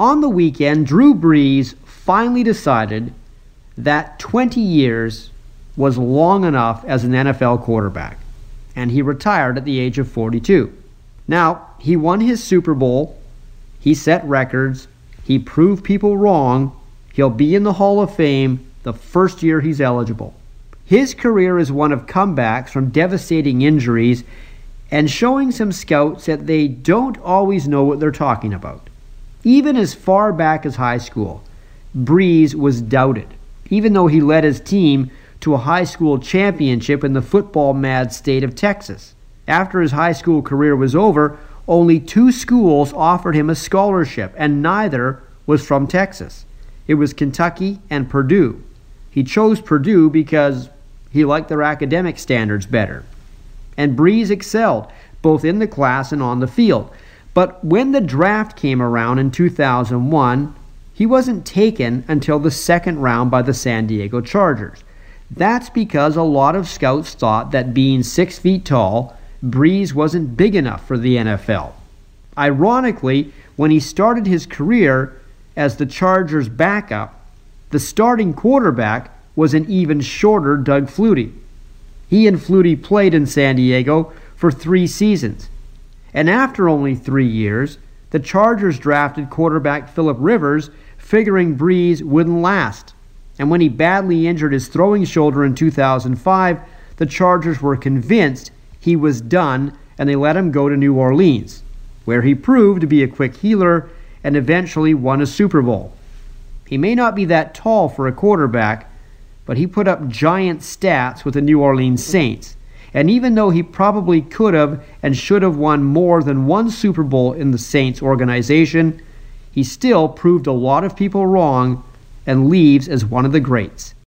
On the weekend, Drew Brees finally decided that 20 years was long enough as an NFL quarterback, and he retired at the age of 42. Now, he won his Super Bowl, he set records, he proved people wrong, he'll be in the Hall of Fame the first year he's eligible. His career is one of comebacks from devastating injuries and showing some scouts that they don't always know what they're talking about. Even as far back as high school, Brees was doubted, even though he led his team to a high school championship in the football mad state of Texas. After his high school career was over, only two schools offered him a scholarship, and neither was from Texas. It was Kentucky and Purdue. He chose Purdue because he liked their academic standards better. And Brees excelled, both in the class and on the field. But when the draft came around in 2001, he wasn't taken until the second round by the San Diego Chargers. That's because a lot of scouts thought that being six feet tall, Brees wasn't big enough for the NFL. Ironically, when he started his career as the Chargers' backup, the starting quarterback was an even shorter Doug Flutie. He and Flutie played in San Diego for three seasons. And after only three years, the Chargers drafted quarterback Philip Rivers, figuring Brees wouldn't last. And when he badly injured his throwing shoulder in 2005, the Chargers were convinced he was done and they let him go to New Orleans, where he proved to be a quick healer and eventually won a Super Bowl. He may not be that tall for a quarterback, but he put up giant stats with the New Orleans Saints. And even though he probably could have and should have won more than one Super Bowl in the Saints organization, he still proved a lot of people wrong and leaves as one of the greats.